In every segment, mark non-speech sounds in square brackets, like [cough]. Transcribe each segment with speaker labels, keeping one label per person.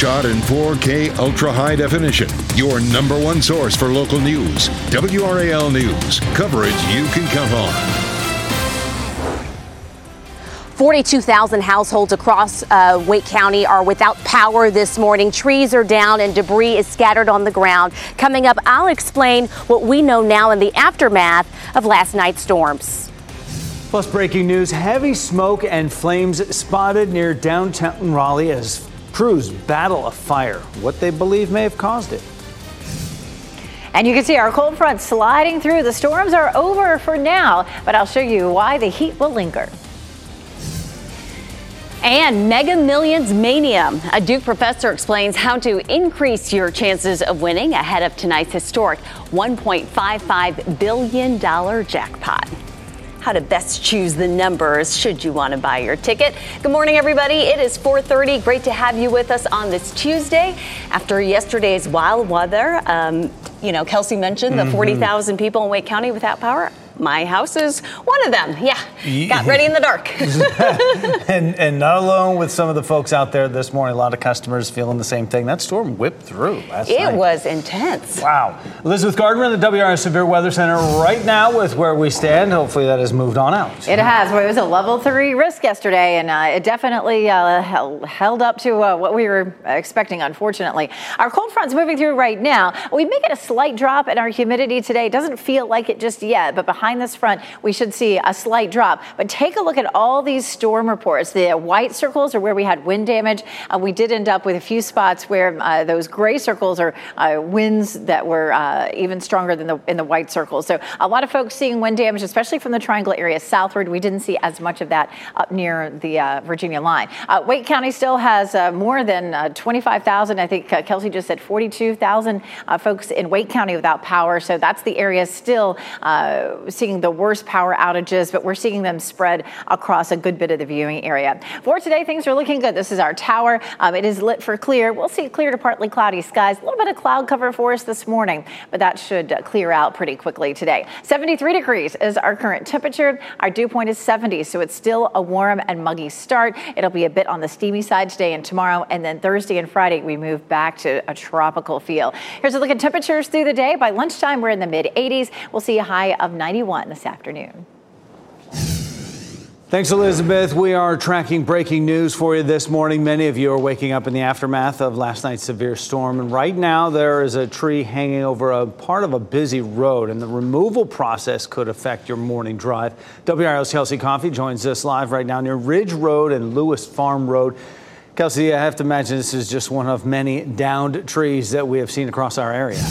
Speaker 1: Shot in 4K ultra high definition. Your number one source for local news. WRAL News. Coverage you can count on.
Speaker 2: 42,000 households across uh, Wake County are without power this morning. Trees are down and debris is scattered on the ground. Coming up, I'll explain what we know now in the aftermath of last night's storms.
Speaker 3: Plus, breaking news heavy smoke and flames spotted near downtown Raleigh as crews battle a fire. What they believe may have caused it.
Speaker 4: And you can see our cold front sliding through. The storms are over for now, but I'll show you why the heat will linger. And Mega Millions Mania. A Duke professor explains how to increase your chances of winning ahead of tonight's historic $1.55 billion jackpot how to best choose the numbers should you want to buy your ticket. Good morning, everybody. It is 4:30. Great to have you with us on this Tuesday after yesterday's wild weather. Um, you know, Kelsey mentioned the mm-hmm. 40,000 people in Wake County without power my house is one of them. Yeah, got ready in the dark. [laughs] [laughs]
Speaker 3: and, and not alone with some of the folks out there this morning. A lot of customers feeling the same thing. That storm whipped through last
Speaker 4: it
Speaker 3: night.
Speaker 4: It was intense.
Speaker 3: Wow. Elizabeth Gardner in the WRAL Severe Weather Center right now with where we stand. Hopefully that has moved on out.
Speaker 4: It has. Well, it was a level three risk yesterday, and uh, it definitely uh, held up to uh, what we were expecting, unfortunately. Our cold front's moving through right now. We may get a slight drop in our humidity today. It doesn't feel like it just yet, but behind behind this front, we should see a slight drop. But take a look at all these storm reports. The white circles are where we had wind damage. Uh, we did end up with a few spots where uh, those gray circles are uh, winds that were uh, even stronger than the in the white circles. So a lot of folks seeing wind damage, especially from the Triangle area southward. We didn't see as much of that up near the uh, Virginia line. Uh, Wake County still has more than 25,000. I think Kelsey just said 42,000 folks in Wake County without power. So that's the area still seeing the worst power outages, but we're seeing them spread across a good bit of the viewing area. For today, things are looking good. This is our tower. Um, it is lit for clear. We'll see clear to partly cloudy skies. A little bit of cloud cover for us this morning, but that should clear out pretty quickly today. 73 degrees is our current temperature. Our dew point is 70, so it's still a warm and muggy start. It'll be a bit on the steamy side today and tomorrow, and then Thursday and Friday we move back to a tropical feel. Here's a look at temperatures through the day. By lunchtime, we're in the mid 80s. We'll see a high of 91 this afternoon.
Speaker 3: Thanks, Elizabeth. We are tracking breaking news for you this morning. Many of you are waking up in the aftermath of last night's severe storm. And right now, there is a tree hanging over a part of a busy road, and the removal process could affect your morning drive. WRAL's Kelsey Coffey joins us live right now near Ridge Road and Lewis Farm Road. Kelsey, I have to imagine this is just one of many downed trees that we have seen across our area.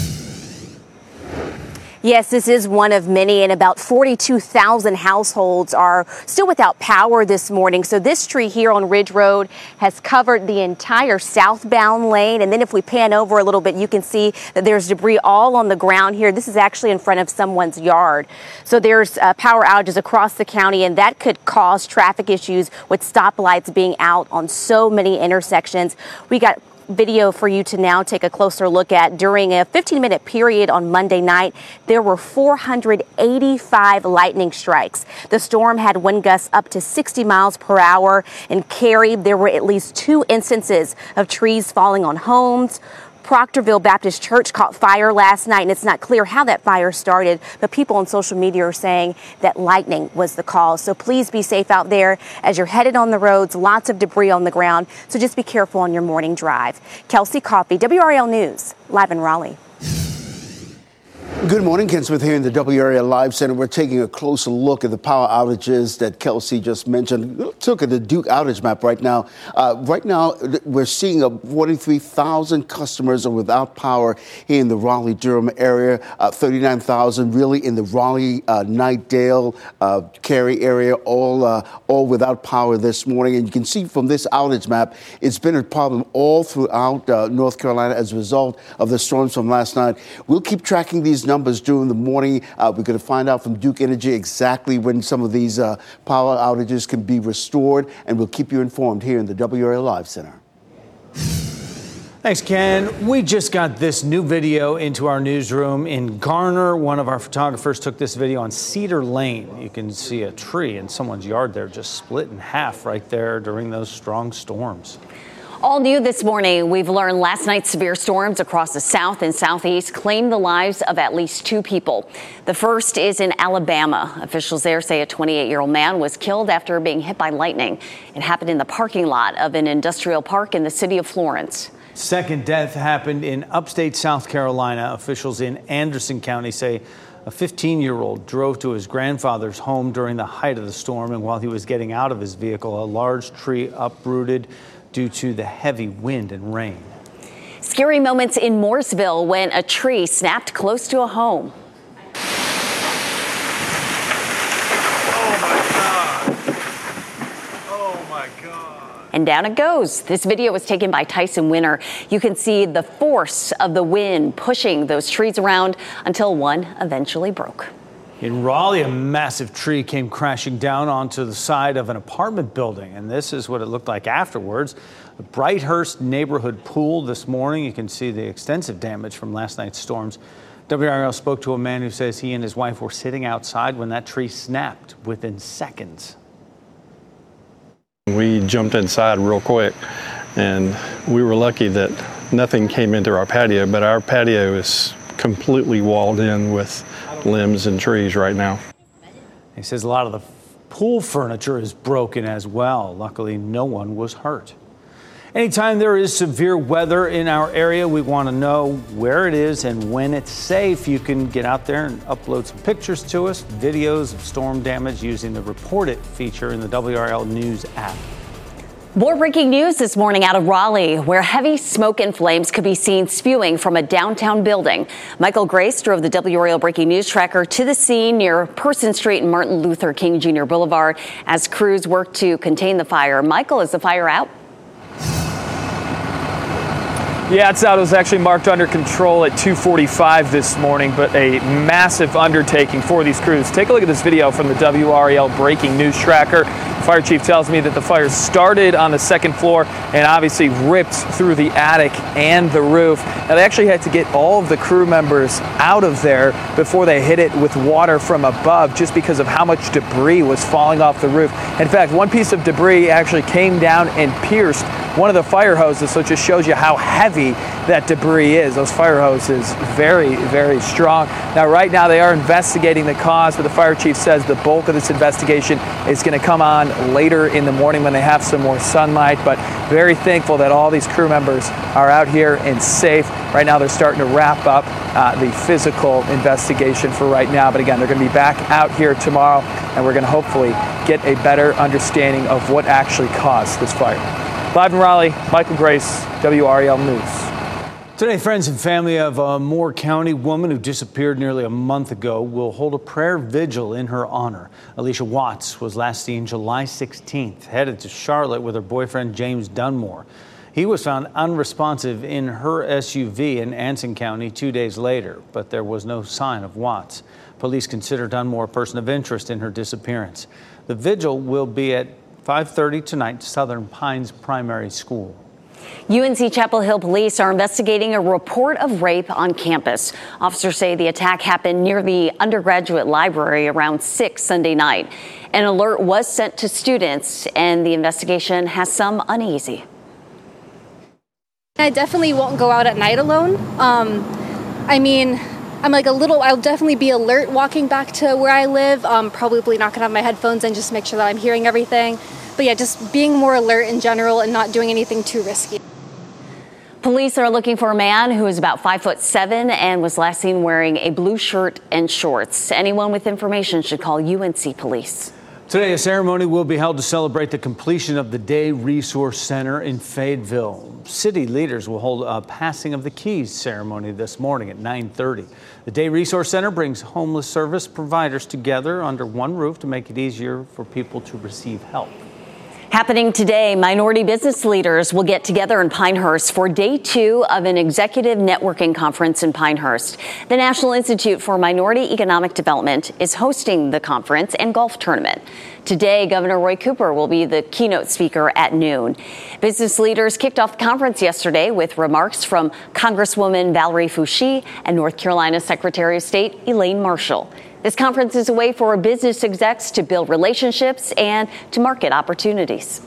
Speaker 2: Yes, this is one of many, and about 42,000 households are still without power this morning. So, this tree here on Ridge Road has covered the entire southbound lane. And then, if we pan over a little bit, you can see that there's debris all on the ground here. This is actually in front of someone's yard. So, there's uh, power outages across the county, and that could cause traffic issues with stoplights being out on so many intersections. We got video for you to now take a closer look at. During a 15 minute period on Monday night, there were 485 lightning strikes. The storm had wind gusts up to 60 miles per hour. In Cary, there were at least two instances of trees falling on homes. Proctorville Baptist Church caught fire last night, and it's not clear how that fire started, but people on social media are saying that lightning was the cause. So please be safe out there as you're headed on the roads, lots of debris on the ground. So just be careful on your morning drive. Kelsey Coffey, WRAL News, live in Raleigh.
Speaker 5: Good morning, Ken Smith here in the WRAL Live Center. We're taking a closer look at the power outages that Kelsey just mentioned. Let's look at the Duke outage map right now. Uh, right now, we're seeing a 43,000 customers are without power here in the Raleigh Durham area, uh, 39,000 really in the Raleigh, uh, Knightdale, uh, Cary area, all uh, all without power this morning. And you can see from this outage map, it's been a problem all throughout uh, North Carolina as a result of the storms from last night. We'll keep tracking these numbers during the morning. Uh, we're going to find out from Duke Energy exactly when some of these uh, power outages can be restored, and we'll keep you informed here in the WRAL Live Center.
Speaker 3: Thanks, Ken. We just got this new video into our newsroom in Garner. One of our photographers took this video on Cedar Lane. You can see a tree in someone's yard there just split in half right there during those strong storms.
Speaker 6: All new this morning, we've learned last night's severe storms across the south and southeast claimed the lives of at least two people. The first is in Alabama. Officials there say a 28 year old man was killed after being hit by lightning. It happened in the parking lot of an industrial park in the city of Florence.
Speaker 3: Second death happened in upstate South Carolina. Officials in Anderson County say a 15 year old drove to his grandfather's home during the height of the storm, and while he was getting out of his vehicle, a large tree uprooted due to the heavy wind and rain.
Speaker 6: Scary moments in Mooresville when a tree snapped close to a home. Oh my god. Oh my god. And down it goes. This video was taken by Tyson Winter. You can see the force of the wind pushing those trees around until one eventually broke.
Speaker 3: In Raleigh, a massive tree came crashing down onto the side of an apartment building, and this is what it looked like afterwards. The Brighthurst neighborhood pool this morning. You can see the extensive damage from last night's storms. WRAL spoke to a man who says he and his wife were sitting outside when that tree snapped within seconds.
Speaker 7: We jumped inside real quick, and we were lucky that nothing came into our patio, but our patio is completely walled in with limbs and trees right now.
Speaker 3: He says a lot of the pool furniture is broken as well. Luckily, no one was hurt. Anytime there is severe weather in our area, we want to know where it is and when it's safe. You can get out there and upload some pictures to us, videos of storm damage using the Report It feature in the WRAL News app.
Speaker 6: More breaking news this morning out of Raleigh, where heavy smoke and flames could be seen spewing from a downtown building. Michael Grace drove the WRAL breaking news tracker to the scene near Person Street and Martin Luther King Jr. Boulevard as crews worked to contain the fire. Michael, is the fire out?
Speaker 8: Yeah, it's out. It was actually marked under control at 2:45 this morning, but a massive undertaking for these crews. Take a look at this video from the WRAL breaking news tracker. Fire chief tells me that the fire started on the second floor and obviously ripped through the attic and the roof. Now they actually had to get all of the crew members out of there before they hit it with water from above just because of how much debris was falling off the roof. In fact, one piece of debris actually came down and pierced one of the fire hoses, so it just shows you how heavy that debris is. Those fire hoses, very, very strong. Now, right now, they are investigating the cause, but the fire chief says the bulk of this investigation is going to come on later in the morning when they have some more sunlight. But very thankful that all these crew members are out here and safe. Right now, they're starting to wrap up uh, the physical investigation for right now. But again, they're going to be back out here tomorrow, and we're going to hopefully get a better understanding of what actually caused this fire. Live in Raleigh, Michael Grace, WRAL News.
Speaker 3: Today, friends and family of a Moore County woman who disappeared nearly a month ago will hold a prayer vigil in her honor. Alicia Watts was last seen July 16th, headed to Charlotte with her boyfriend James Dunmore. He was found unresponsive in her SUV in Anson County two days later, but there was no sign of Watts. Police consider Dunmore a person of interest in her disappearance. The vigil will be at 5:30 tonight, Southern Pines Primary School.
Speaker 6: UNC Chapel Hill police are investigating a report of rape on campus. Officers say the attack happened near the undergraduate library around 6 Sunday night. An alert was sent to students, and the investigation has some uneasy.
Speaker 9: I definitely won't go out at night alone. Um, I mean, I'm like a little, I'll definitely be alert walking back to where I live. Um, probably not gonna have my headphones in just make sure that I'm hearing everything. But yeah, just being more alert in general and not doing anything too risky.
Speaker 6: Police are looking for a man who is about five foot seven and was last seen wearing a blue shirt and shorts. Anyone with information should call UNC Police.
Speaker 3: Today, a ceremony will be held to celebrate the completion of the Day Resource Center in Fayetteville. City leaders will hold a passing of the keys ceremony this morning at 9:30. The Day Resource Center brings homeless service providers together under one roof to make it easier for people to receive help.
Speaker 6: Happening today, minority business leaders will get together in Pinehurst for day two of an executive networking conference in Pinehurst. The National Institute for Minority Economic Development is hosting the conference and golf tournament. Today, Governor Roy Cooper will be the keynote speaker at noon. Business leaders kicked off the conference yesterday with remarks from Congresswoman Valerie Foushee and North Carolina Secretary of State Elaine Marshall. This conference is a way for business execs to build relationships and to market opportunities.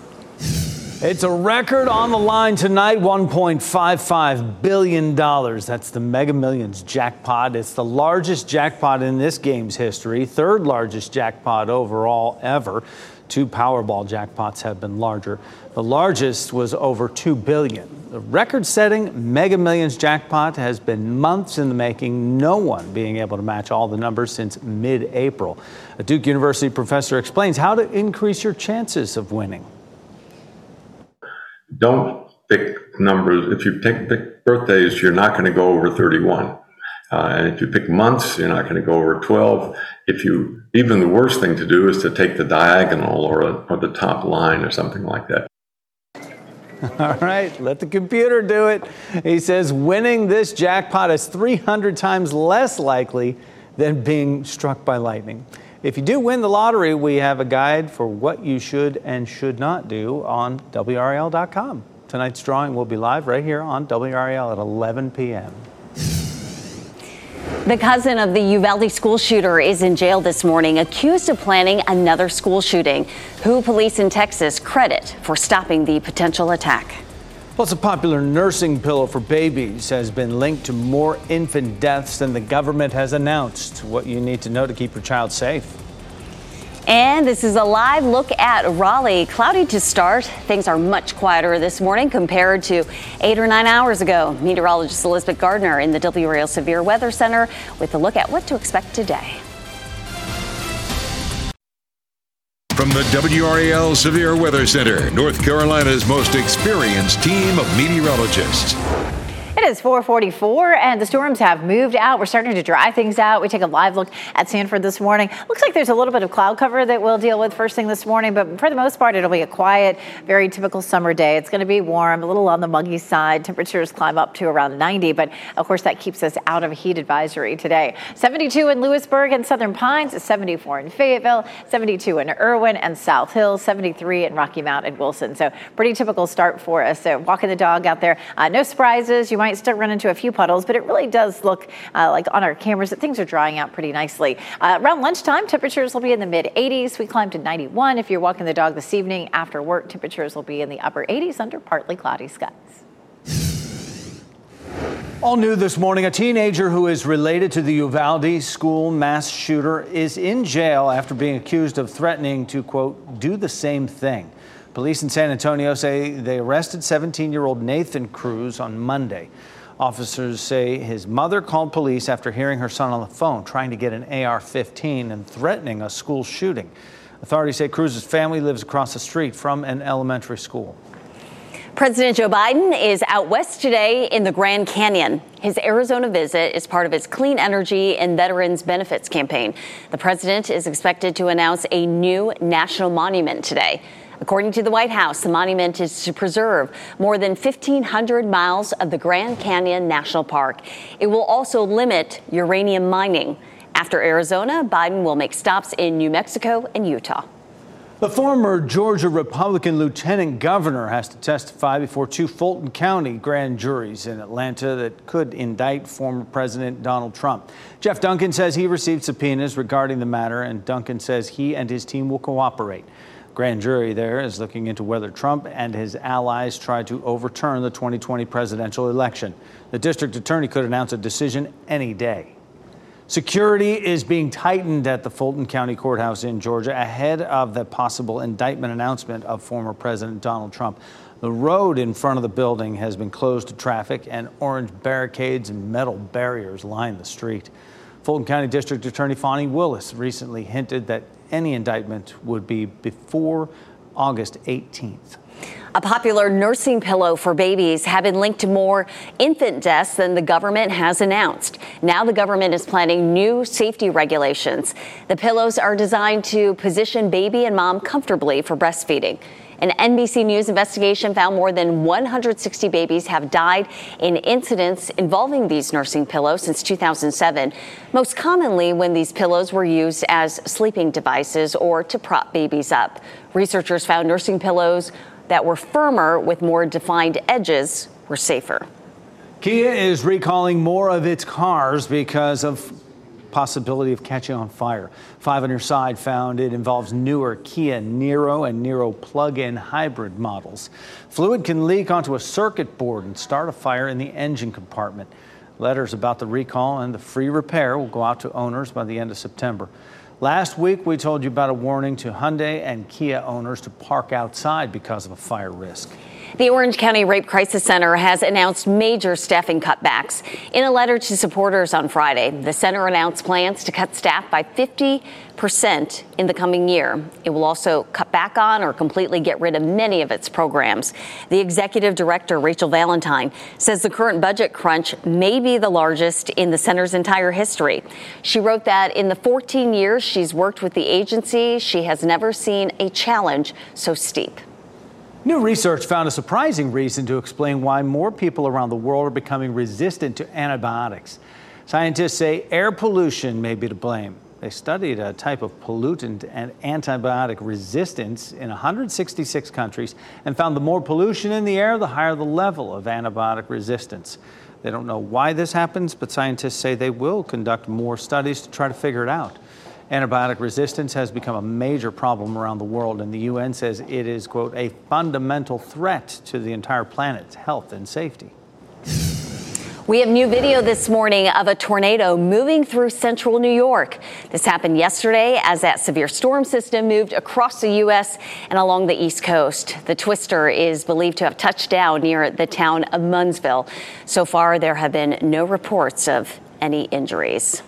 Speaker 3: It's a record on the line tonight $1.55 billion. That's the Mega Millions jackpot. It's the largest jackpot in this game's history, third largest jackpot overall ever. Two Powerball jackpots have been larger. The largest was over 2 billion. The record-setting Mega Millions jackpot has been months in the making, no one being able to match all the numbers since mid-April. A Duke University professor explains how to increase your chances of winning.
Speaker 10: Don't pick numbers. If you pick, pick birthdays, you're not going to go over 31. Uh, and if you pick months, you're not going to go over 12. If you, even the worst thing to do is to take the diagonal or, a, or the top line or something like that. [laughs]
Speaker 3: All right, let the computer do it. He says winning this jackpot is 300 times less likely than being struck by lightning. If you do win the lottery, we have a guide for what you should and should not do on WRAL.com. Tonight's drawing will be live right here on WRAL at 11 p.m.
Speaker 6: The cousin of the Uvalde school shooter is in jail this morning, accused of planning another school shooting, who police in Texas credit for stopping the potential attack.
Speaker 3: Plus, a popular nursing pillow for babies has been linked to more infant deaths than the government has announced. What you need to know to keep your child safe.
Speaker 6: And this is a live look at Raleigh. Cloudy to start. Things are much quieter this morning compared to eight or nine hours ago. Meteorologist Elizabeth Gardner in the WRAL Severe Weather Center with a look at what to expect today.
Speaker 1: From the WRAL Severe Weather Center, North Carolina's most experienced team of meteorologists.
Speaker 4: It is 444 and the storms have moved out. We're starting to dry things out. We take a live look at Sanford this morning. Looks like there's a little bit of cloud cover that we'll deal with first thing this morning, but for the most part, it'll be a quiet, very typical summer day. It's going to be warm, a little on the muggy side. Temperatures climb up to around 90, but of course that keeps us out of a heat advisory today. 72 in Louisburg and Southern Pines, 74 in Fayetteville, 72 in Erwin and South Hill, 73 in Rocky Mount and Wilson. So pretty typical start for us. So walking the dog out there, uh, no surprises. You might might still run into a few puddles, but it really does look uh, like on our cameras that things are drying out pretty nicely. Uh, around lunchtime, temperatures will be in the mid 80s. We climb to 91. If you're walking the dog this evening after work, temperatures will be in the upper 80s under partly cloudy skies.
Speaker 3: All new this morning, a teenager who is related to the Uvalde school mass shooter is in jail after being accused of threatening to, quote, do the same thing. Police in San Antonio say they arrested 17 year old Nathan Cruz on Monday. Officers say his mother called police after hearing her son on the phone trying to get an AR 15 and threatening a school shooting. Authorities say Cruz's family lives across the street from an elementary school.
Speaker 6: President Joe Biden is out west today in the Grand Canyon. His Arizona visit is part of his clean energy and veterans benefits campaign. The president is expected to announce a new national monument today. According to the White House, the monument is to preserve more than 1,500 miles of the Grand Canyon National Park. It will also limit uranium mining. After Arizona, Biden will make stops in New Mexico and Utah.
Speaker 3: The former Georgia Republican lieutenant governor has to testify before two Fulton County grand juries in Atlanta that could indict former President Donald Trump. Jeff Duncan says he received subpoenas regarding the matter, and Duncan says he and his team will cooperate. Grand jury there is looking into whether Trump and his allies tried to overturn the 2020 presidential election. The district attorney could announce a decision any day. Security is being tightened at the Fulton County Courthouse in Georgia ahead of the possible indictment announcement of former President Donald Trump. The road in front of the building has been closed to traffic, and orange barricades and metal barriers line the street. Fulton County District Attorney Fani Willis recently hinted that any indictment would be before August 18th.
Speaker 6: A popular nursing pillow for babies have been linked to more infant deaths than the government has announced. Now the government is planning new safety regulations. The pillows are designed to position baby and mom comfortably for breastfeeding. An NBC News investigation found more than 160 babies have died in incidents involving these nursing pillows since 2007, most commonly when these pillows were used as sleeping devices or to prop babies up. Researchers found nursing pillows that were firmer with more defined edges were safer.
Speaker 3: Kia is recalling more of its cars because of possibility of catching on fire. Five on your side found it involves newer Kia Niro and Niro plug-in hybrid models. Fluid can leak onto a circuit board and start a fire in the engine compartment. Letters about the recall and the free repair will go out to owners by the end of September. Last week, we told you about a warning to Hyundai and Kia owners to park outside because of a fire risk.
Speaker 6: The Orange County Rape Crisis Center has announced major staffing cutbacks. In a letter to supporters on Friday, the center announced plans to cut staff by 50% in the coming year. It will also cut back on or completely get rid of many of its programs. The executive director, Rachel Valentine, says the current budget crunch may be the largest in the center's entire history. She wrote that in the 14 years she's worked with the agency, she has never seen a challenge so steep.
Speaker 3: New research found a surprising reason to explain why more people around the world are becoming resistant to antibiotics. Scientists say air pollution may be to blame. They studied a type of pollutant and antibiotic resistance in 166 countries and found the more pollution in the air, the higher the level of antibiotic resistance. They don't know why this happens, but scientists say they will conduct more studies to try to figure it out. Antibiotic resistance has become a major problem around the world, and the UN says it is, quote, a fundamental threat to the entire planet's health and safety.
Speaker 6: We have new video this morning of a tornado moving through central New York. This happened yesterday as that severe storm system moved across the U.S. and along the East Coast. The twister is believed to have touched down near the town of Munnsville. So far, there have been no reports of any injuries.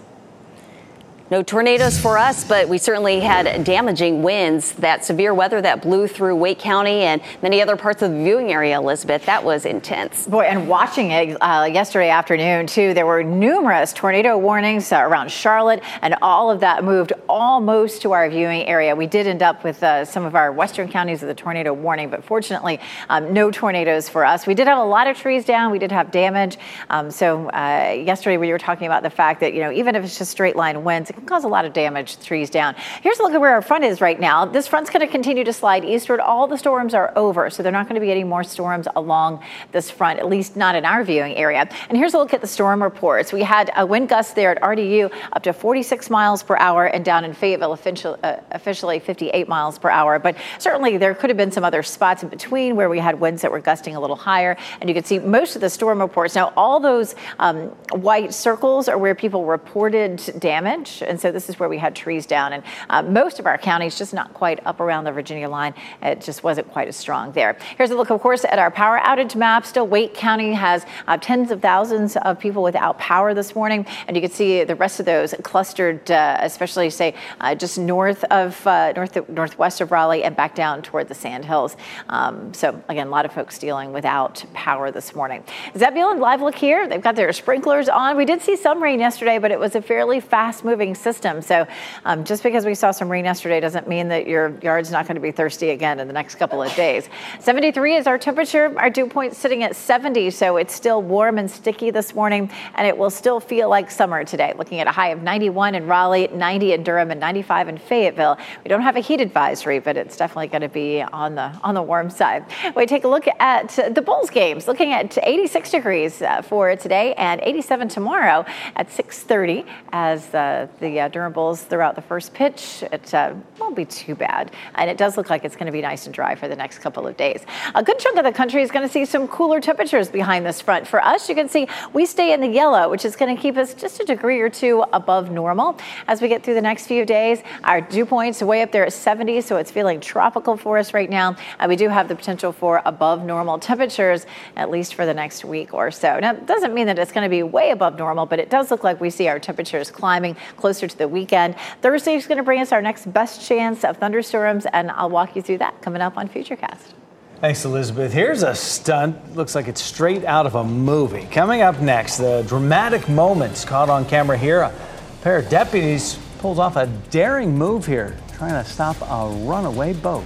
Speaker 6: No tornadoes for us, but we certainly had damaging winds. That severe weather that blew through Wake County and many other parts of the viewing area, Elizabeth, that was intense.
Speaker 4: Boy, and watching it uh, yesterday afternoon, too, there were numerous tornado warnings uh, around Charlotte, and all of that moved almost to our viewing area. We did end up with uh, some of our western counties with a tornado warning, but fortunately, um, no tornadoes for us. We did have a lot of trees down, we did have damage. Um, so, uh, yesterday, we were talking about the fact that, you know, even if it's just straight line winds, can cause a lot of damage, trees down. Here's a look at where our front is right now. This front's going to continue to slide eastward. All the storms are over, so they're not going to be any more storms along this front, at least not in our viewing area. And here's a look at the storm reports. We had a wind gust there at RDU up to 46 miles per hour and down in Fayetteville officially, uh, officially 58 miles per hour. But certainly there could have been some other spots in between where we had winds that were gusting a little higher. And you can see most of the storm reports. Now, all those um, white circles are where people reported damage. And so this is where we had trees down. And uh, most of our counties just not quite up around the Virginia line. It just wasn't quite as strong there. Here's a look, of course, at our power outage map. Still, Wake County has uh, tens of thousands of people without power this morning. And you can see the rest of those clustered, uh, especially, say, uh, just north of uh, north northwest of Raleigh and back down toward the Sand Hills. Um, so, again, a lot of folks dealing without power this morning. Zebulon, live look here. They've got their sprinklers on. We did see some rain yesterday, but it was a fairly fast moving system. So um, just because we saw some rain yesterday doesn't mean that your yard's not going to be thirsty again in the next couple of days. 73 is our temperature. Our dew point sitting at 70, so it's still warm and sticky this morning, and it will still feel like summer today. Looking at a high of 91 in Raleigh, 90 in Durham, and 95 in Fayetteville. We don't have a heat advisory, but it's definitely going to be on the on the warm side. We take a look at the Bulls games. Looking at 86 degrees uh, for today and 87 tomorrow at 6:30 as uh, the the uh, Durham Bulls throughout the first pitch. It uh, won't be too bad. And it does look like it's going to be nice and dry for the next couple of days. A good chunk of the country is going to see some cooler temperatures behind this front. For us, you can see we stay in the yellow, which is going to keep us just a degree or two above normal. As we get through the next few days, our dew points way up there at 70, so it's feeling tropical for us right now. And we do have the potential for above normal temperatures, at least for the next week or so. Now, it doesn't mean that it's going to be way above normal, but it does look like we see our temperatures climbing closer to the weekend. Thursday is going to bring us our next best chance of thunderstorms, and I'll walk you through that coming up on Futurecast.
Speaker 3: Thanks, Elizabeth. Here's a stunt. Looks like it's straight out of a movie. Coming up next, the dramatic moments caught on camera here. A pair of deputies pulls off a daring move here, trying to stop a runaway boat.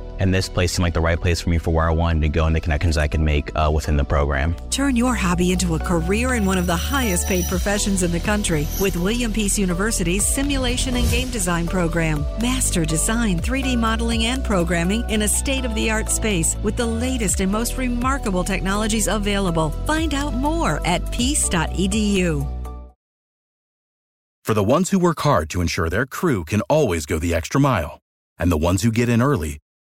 Speaker 11: and this place seemed like the right place for me for where I wanted to go and the connections I could make uh, within the program.
Speaker 12: Turn your hobby into a career in one of the highest paid professions in the country with William Peace University's Simulation and Game Design program. Master design, 3D modeling, and programming in a state of the art space with the latest and most remarkable technologies available. Find out more at peace.edu.
Speaker 13: For the ones who work hard to ensure their crew can always go the extra mile, and the ones who get in early,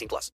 Speaker 14: 18 plus.